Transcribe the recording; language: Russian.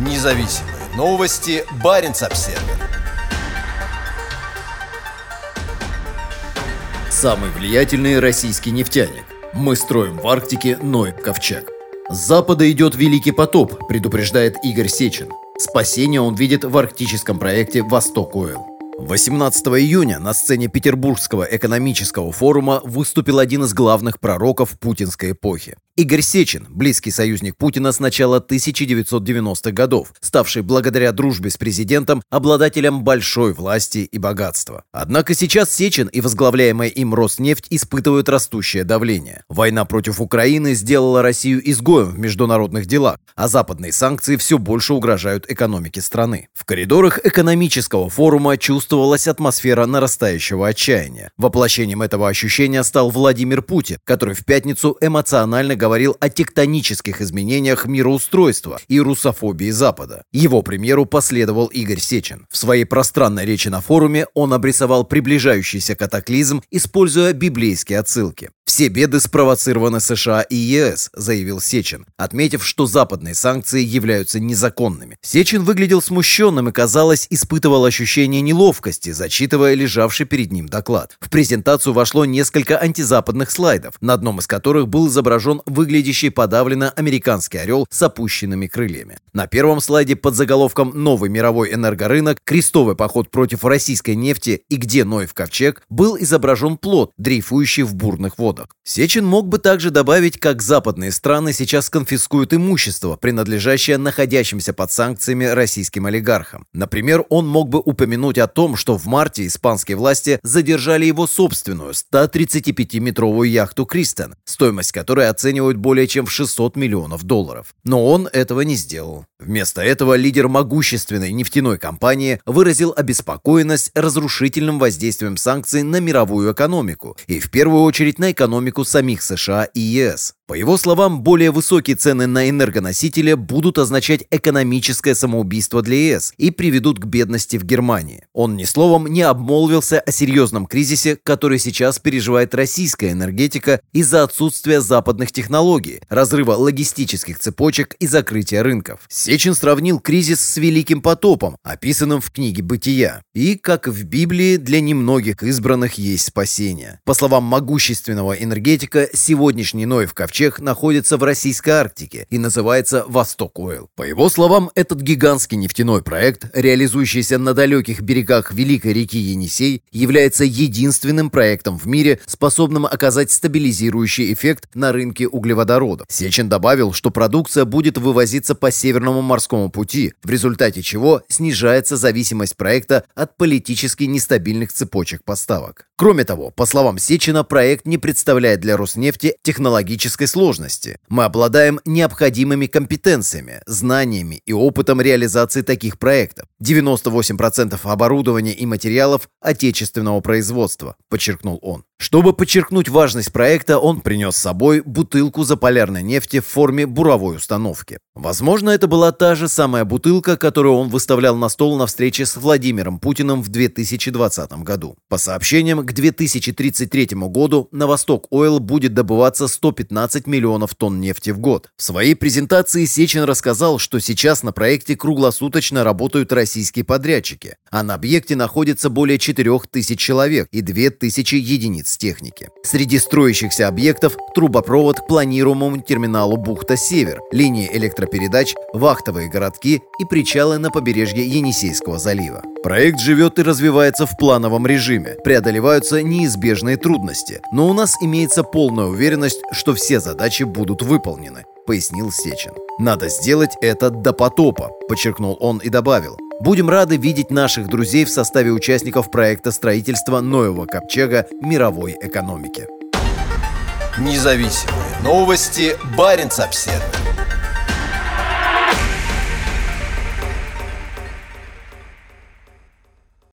Независимые новости. Барин обсерва Самый влиятельный российский нефтяник. Мы строим в Арктике Ной ковчег. С запада идет великий потоп, предупреждает Игорь Сечин. Спасение он видит в арктическом проекте «Восток Ойл». 18 июня на сцене Петербургского экономического форума выступил один из главных пророков путинской эпохи. Игорь Сечин, близкий союзник Путина с начала 1990-х годов, ставший благодаря дружбе с президентом обладателем большой власти и богатства. Однако сейчас Сечин и возглавляемая им Роснефть испытывают растущее давление. Война против Украины сделала Россию изгоем в международных делах, а западные санкции все больше угрожают экономике страны. В коридорах экономического форума чувствовалась атмосфера нарастающего отчаяния. Воплощением этого ощущения стал Владимир Путин, который в пятницу эмоционально говорил о тектонических изменениях мироустройства и русофобии Запада. Его примеру последовал Игорь Сечин. В своей пространной речи на форуме он обрисовал приближающийся катаклизм, используя библейские отсылки. «Все беды спровоцированы США и ЕС», — заявил Сечин, отметив, что западные санкции являются незаконными. Сечин выглядел смущенным и, казалось, испытывал ощущение неловкости, зачитывая лежавший перед ним доклад. В презентацию вошло несколько антизападных слайдов, на одном из которых был изображен выглядящий подавленно американский орел с опущенными крыльями. На первом слайде под заголовком «Новый мировой энергорынок. Крестовый поход против российской нефти и где Ноев ковчег» был изображен плод, дрейфующий в бурных водах расходах. Сечин мог бы также добавить, как западные страны сейчас конфискуют имущество, принадлежащее находящимся под санкциями российским олигархам. Например, он мог бы упомянуть о том, что в марте испанские власти задержали его собственную 135-метровую яхту «Кристен», стоимость которой оценивают более чем в 600 миллионов долларов. Но он этого не сделал. Вместо этого лидер могущественной нефтяной компании выразил обеспокоенность разрушительным воздействием санкций на мировую экономику и в первую очередь на экономику экономику самих США и ЕС. По его словам, более высокие цены на энергоносители будут означать экономическое самоубийство для ЕС и приведут к бедности в Германии. Он ни словом не обмолвился о серьезном кризисе, который сейчас переживает российская энергетика из-за отсутствия западных технологий, разрыва логистических цепочек и закрытия рынков. Сечин сравнил кризис с Великим потопом, описанным в книге «Бытия». И, как в Библии, для немногих избранных есть спасение. По словам могущественного энергетика, сегодняшний Ноев ковчег ковчег находится в российской Арктике и называется «Восток Ойл». По его словам, этот гигантский нефтяной проект, реализующийся на далеких берегах Великой реки Енисей, является единственным проектом в мире, способным оказать стабилизирующий эффект на рынке углеводородов. Сечин добавил, что продукция будет вывозиться по Северному морскому пути, в результате чего снижается зависимость проекта от политически нестабильных цепочек поставок. Кроме того, по словам Сечина, проект не представляет для Роснефти технологической сложности. Мы обладаем необходимыми компетенциями, знаниями и опытом реализации таких проектов. 98% оборудования и материалов отечественного производства, подчеркнул он. Чтобы подчеркнуть важность проекта, он принес с собой бутылку заполярной нефти в форме буровой установки. Возможно, это была та же самая бутылка, которую он выставлял на стол на встрече с Владимиром Путиным в 2020 году. По сообщениям, к 2033 году на Восток Ойл будет добываться 115 миллионов тонн нефти в год. В своей презентации Сечин рассказал, что сейчас на проекте круглосуточно работают российские подрядчики, а на объекте находится более 4000 человек и 2000 единиц единиц техники. Среди строящихся объектов трубопровод к планируемому терминалу «Бухта-Север», линии электропередач, вахтовые городки и причалы на побережье Енисейского залива. Проект живет и развивается в плановом режиме, преодолеваются неизбежные трудности, но у нас имеется полная уверенность, что все задачи будут выполнены, пояснил Сечин. Надо сделать это до потопа, подчеркнул он и добавил. Будем рады видеть наших друзей в составе участников проекта строительства нового ковчега мировой экономики. Независимые новости. Барин обседный.